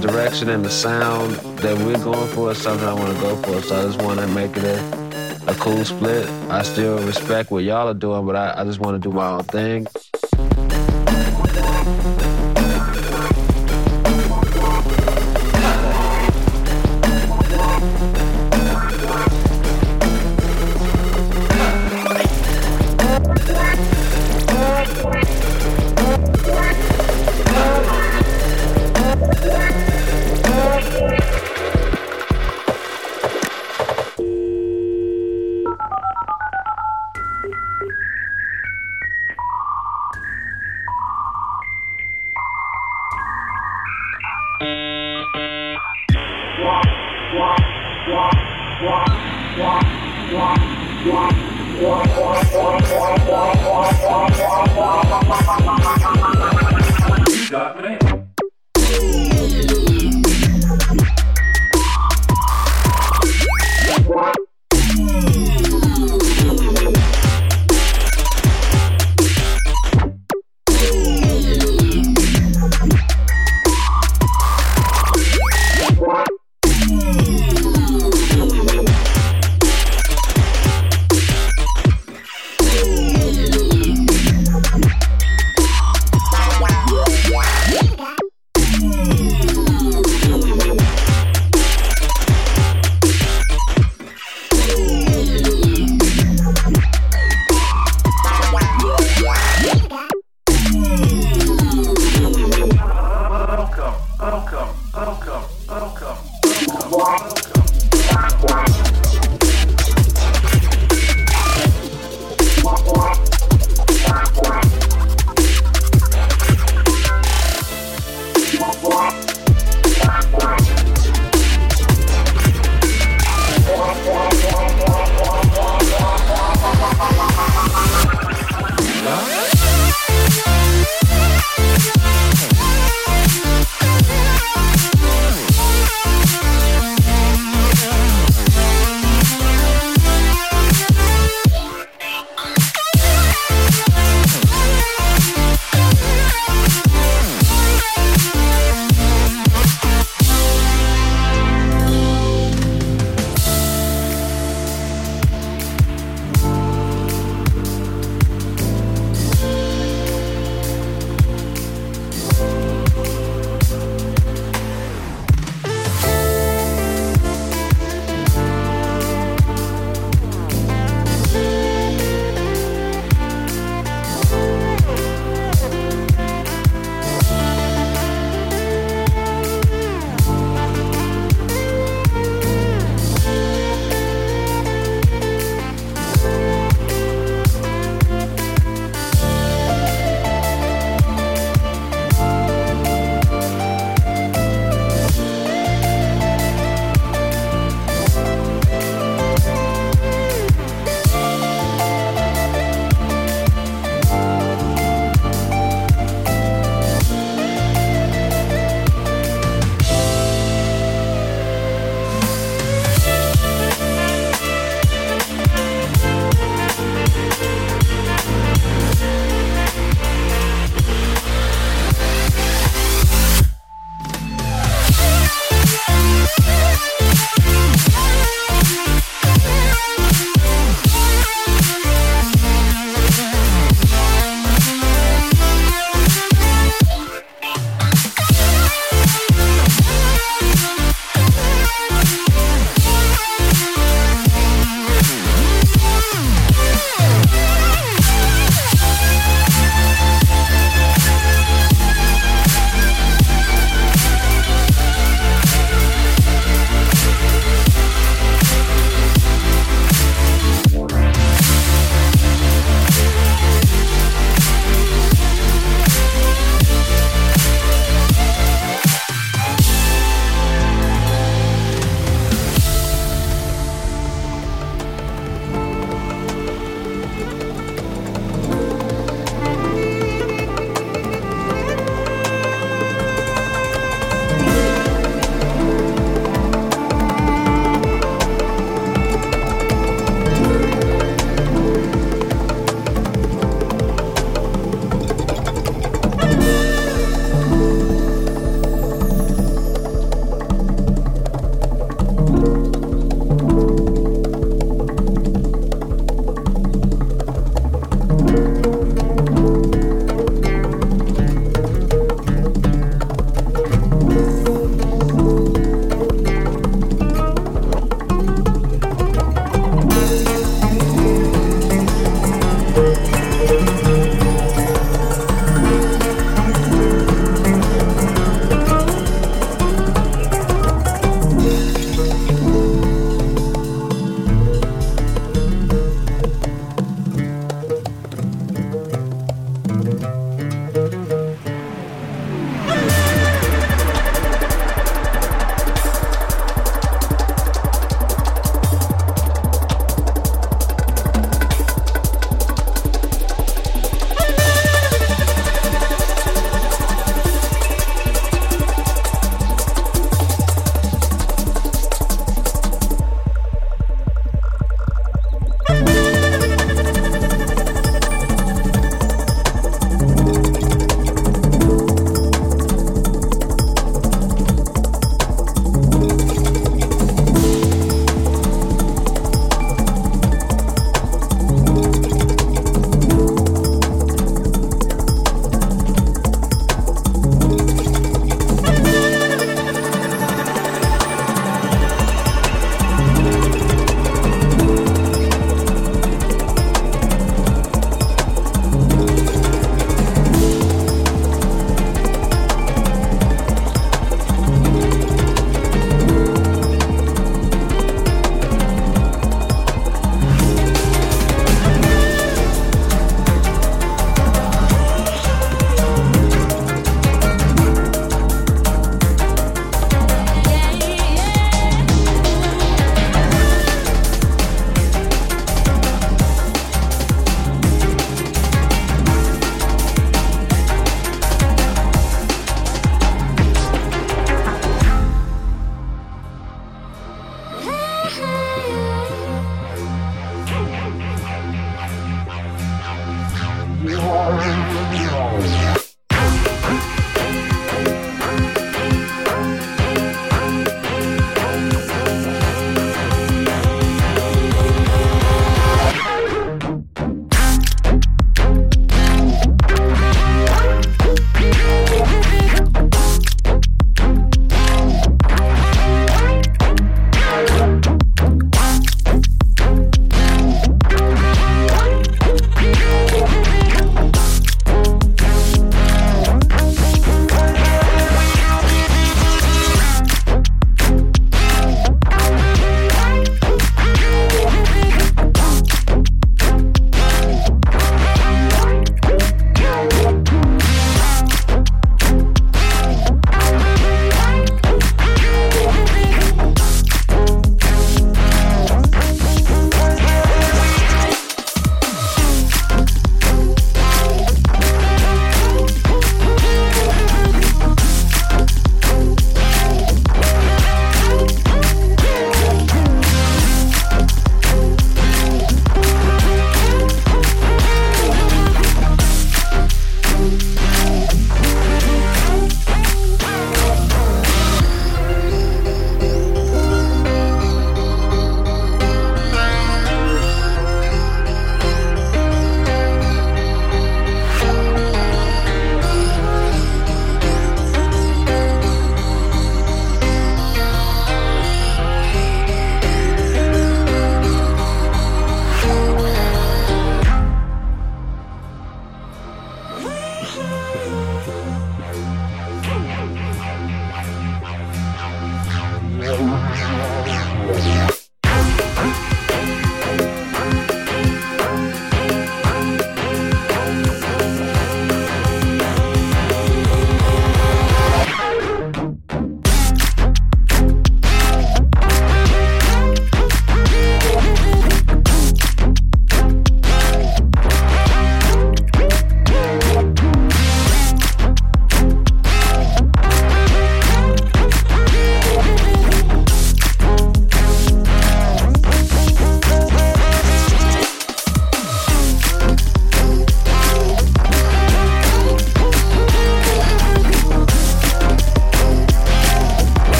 the, direction and the sound that we're going for is something I want to go for. So I just want to make it a, a cool split. I still respect what y'all are doing, but I, I just want to do my own thing.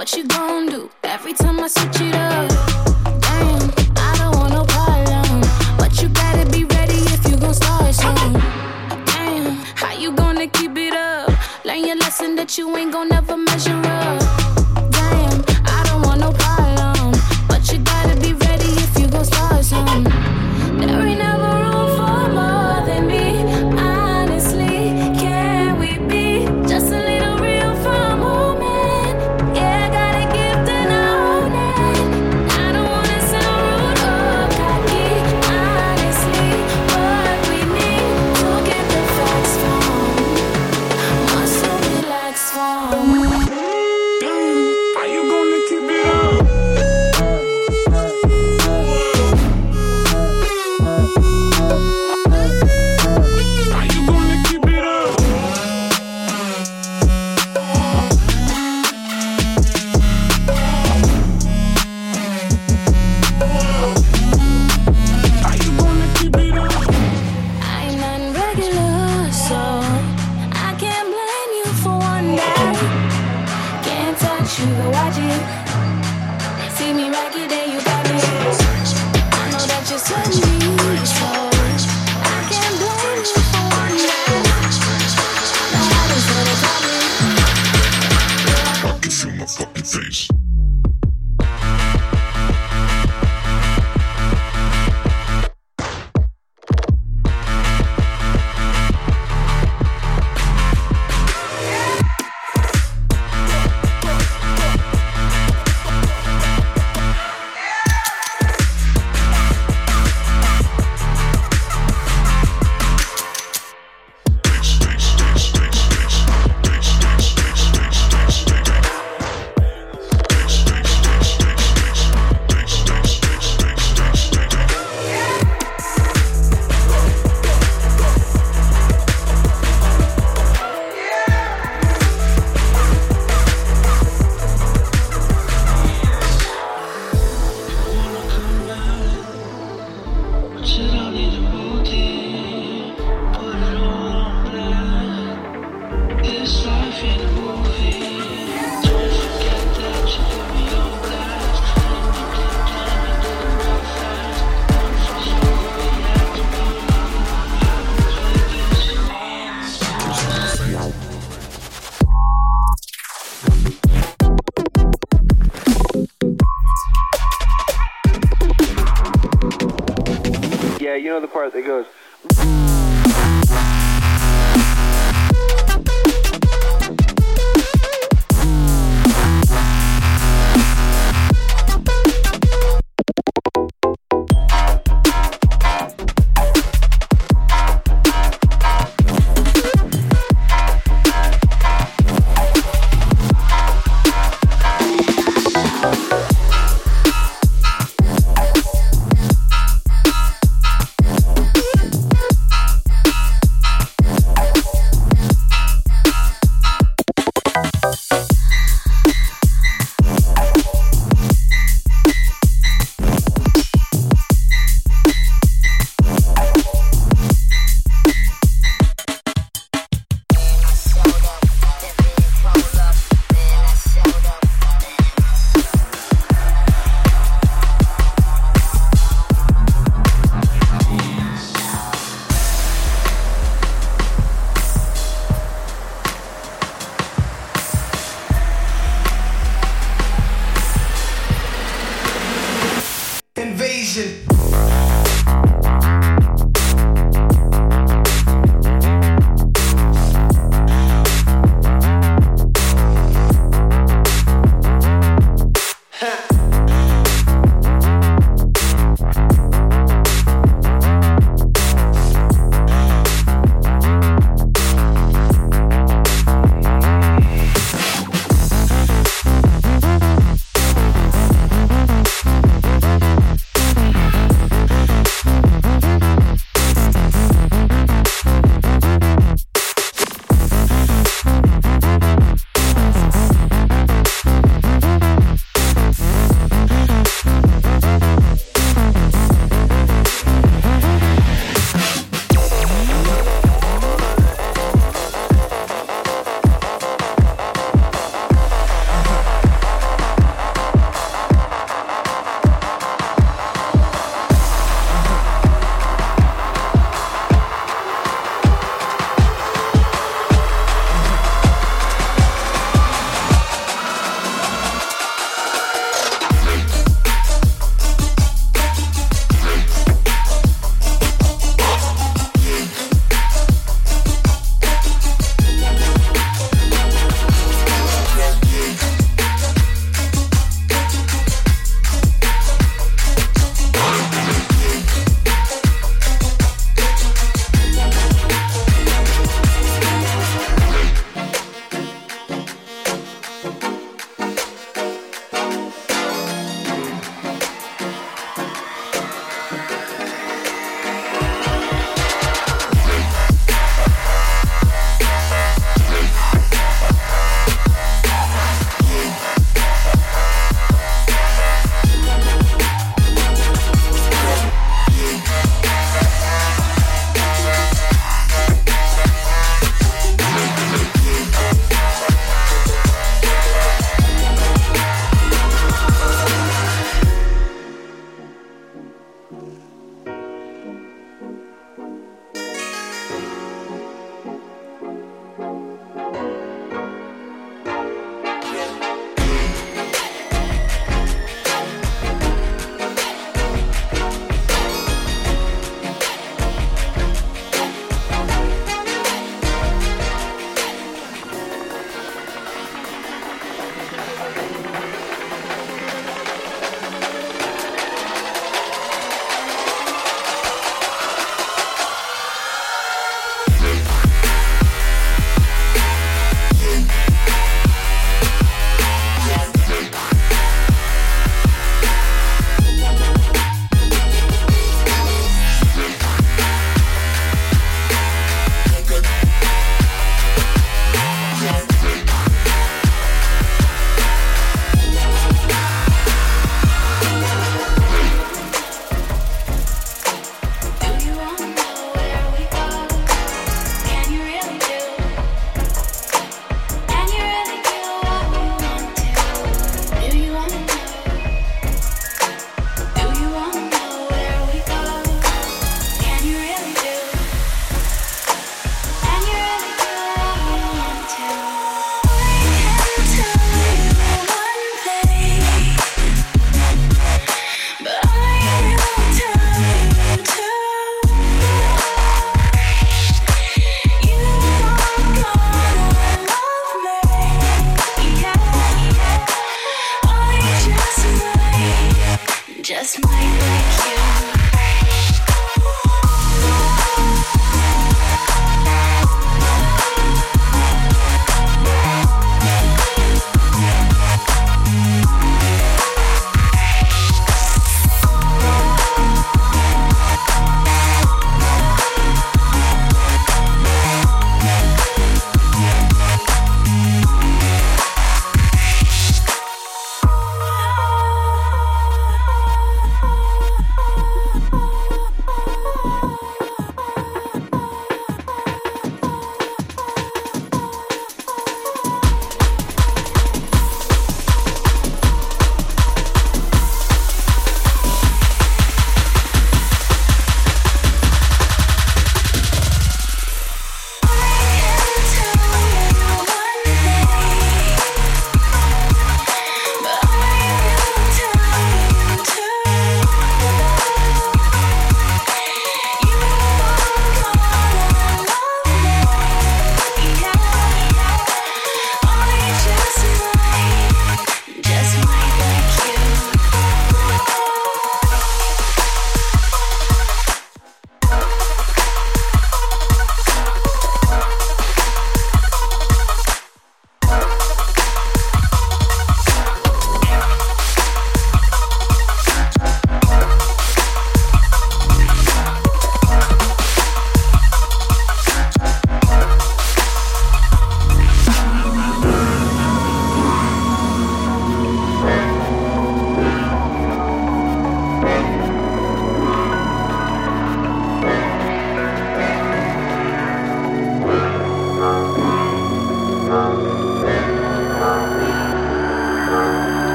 What you gonna do? Every time I switch it up.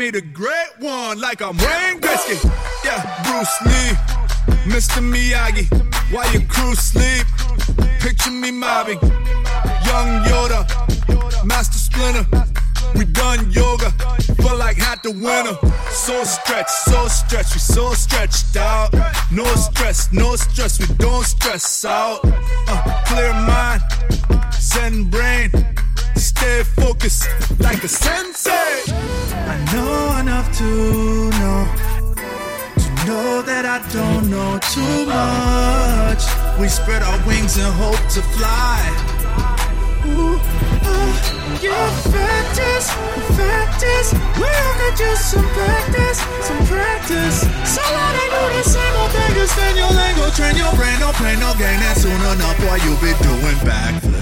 made a great one like I'm ready. Train again and soon enough, what you be doing backflip?